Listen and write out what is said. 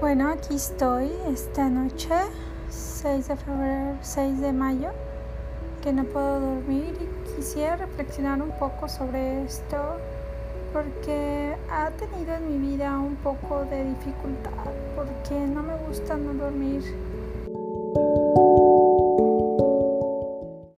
Bueno, aquí estoy esta noche, 6 de febrero, 6 de mayo, que no puedo dormir y quisiera reflexionar un poco sobre esto porque ha tenido en mi vida un poco de dificultad, porque no me gusta no dormir.